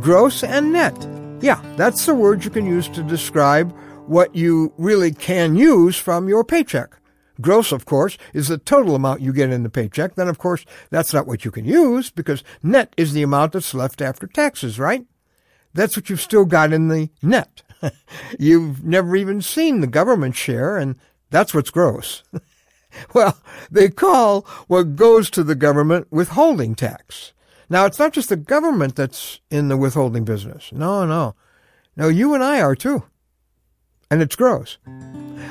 gross and net. Yeah, that's the word you can use to describe what you really can use from your paycheck. Gross, of course, is the total amount you get in the paycheck. Then, of course, that's not what you can use because net is the amount that's left after taxes, right? That's what you've still got in the net. you've never even seen the government share, and that's what's gross. well, they call what goes to the government withholding tax. Now, it's not just the government that's in the withholding business. No, no. No, you and I are too. And it's gross.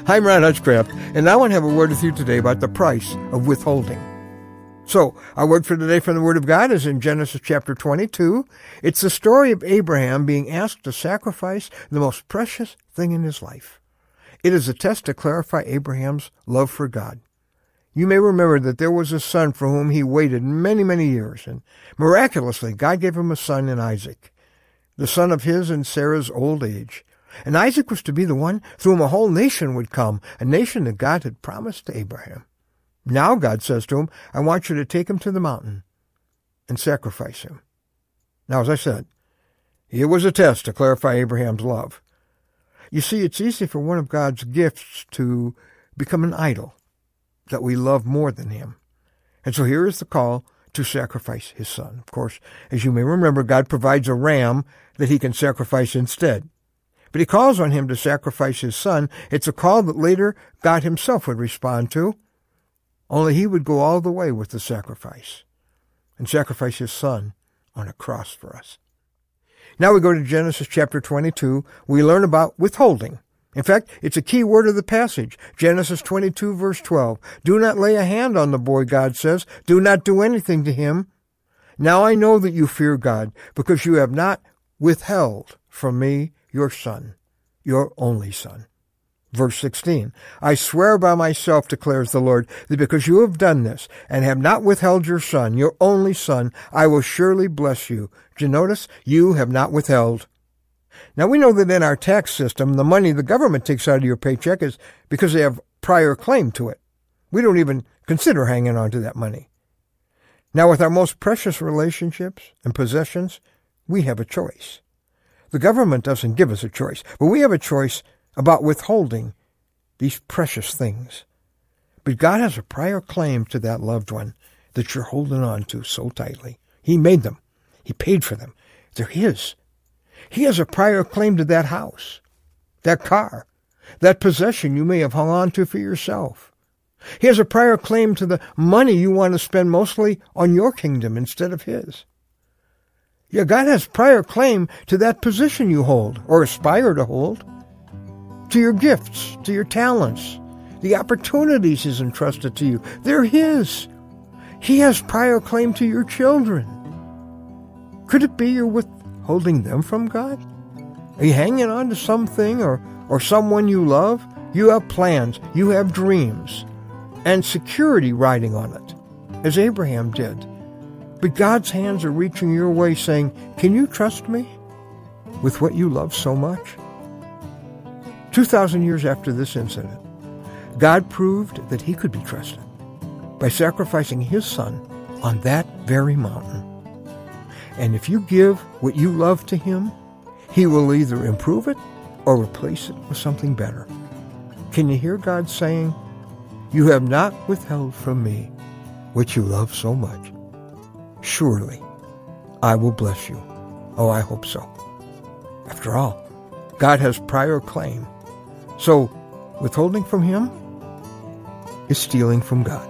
Hi, I'm Ron Hutchcraft, and I want to have a word with you today about the price of withholding. So, our word for today from the Word of God is in Genesis chapter 22. It's the story of Abraham being asked to sacrifice the most precious thing in his life. It is a test to clarify Abraham's love for God. You may remember that there was a son for whom he waited many, many years, and miraculously God gave him a son in Isaac, the son of his and Sarah's old age. And Isaac was to be the one through whom a whole nation would come, a nation that God had promised to Abraham. Now God says to him, I want you to take him to the mountain and sacrifice him. Now, as I said, it was a test to clarify Abraham's love. You see, it's easy for one of God's gifts to become an idol that we love more than him. And so here is the call to sacrifice his son. Of course, as you may remember, God provides a ram that he can sacrifice instead. But he calls on him to sacrifice his son. It's a call that later God himself would respond to, only he would go all the way with the sacrifice and sacrifice his son on a cross for us. Now we go to Genesis chapter 22. We learn about withholding. In fact, it's a key word of the passage. Genesis 22 verse 12. Do not lay a hand on the boy, God says. Do not do anything to him. Now I know that you fear God because you have not withheld from me your son, your only son. Verse 16, I swear by myself, declares the Lord, that because you have done this and have not withheld your son, your only son, I will surely bless you. Do you notice? You have not withheld. Now we know that in our tax system, the money the government takes out of your paycheck is because they have prior claim to it. We don't even consider hanging on to that money. Now with our most precious relationships and possessions, we have a choice. The government doesn't give us a choice, but we have a choice about withholding these precious things. But God has a prior claim to that loved one that you're holding on to so tightly. He made them. He paid for them. They're His. He has a prior claim to that house, that car, that possession you may have hung on to for yourself. He has a prior claim to the money you want to spend mostly on your kingdom instead of His. Yeah, God has prior claim to that position you hold or aspire to hold, to your gifts, to your talents, the opportunities He's entrusted to you. They're His. He has prior claim to your children. Could it be you're withholding them from God? Are you hanging on to something or, or someone you love? You have plans, you have dreams, and security riding on it, as Abraham did. But God's hands are reaching your way saying, Can you trust me with what you love so much? 2,000 years after this incident, God proved that he could be trusted by sacrificing his son on that very mountain. And if you give what you love to him, he will either improve it or replace it with something better. Can you hear God saying, You have not withheld from me what you love so much? surely I will bless you. Oh, I hope so. After all, God has prior claim. So withholding from him is stealing from God.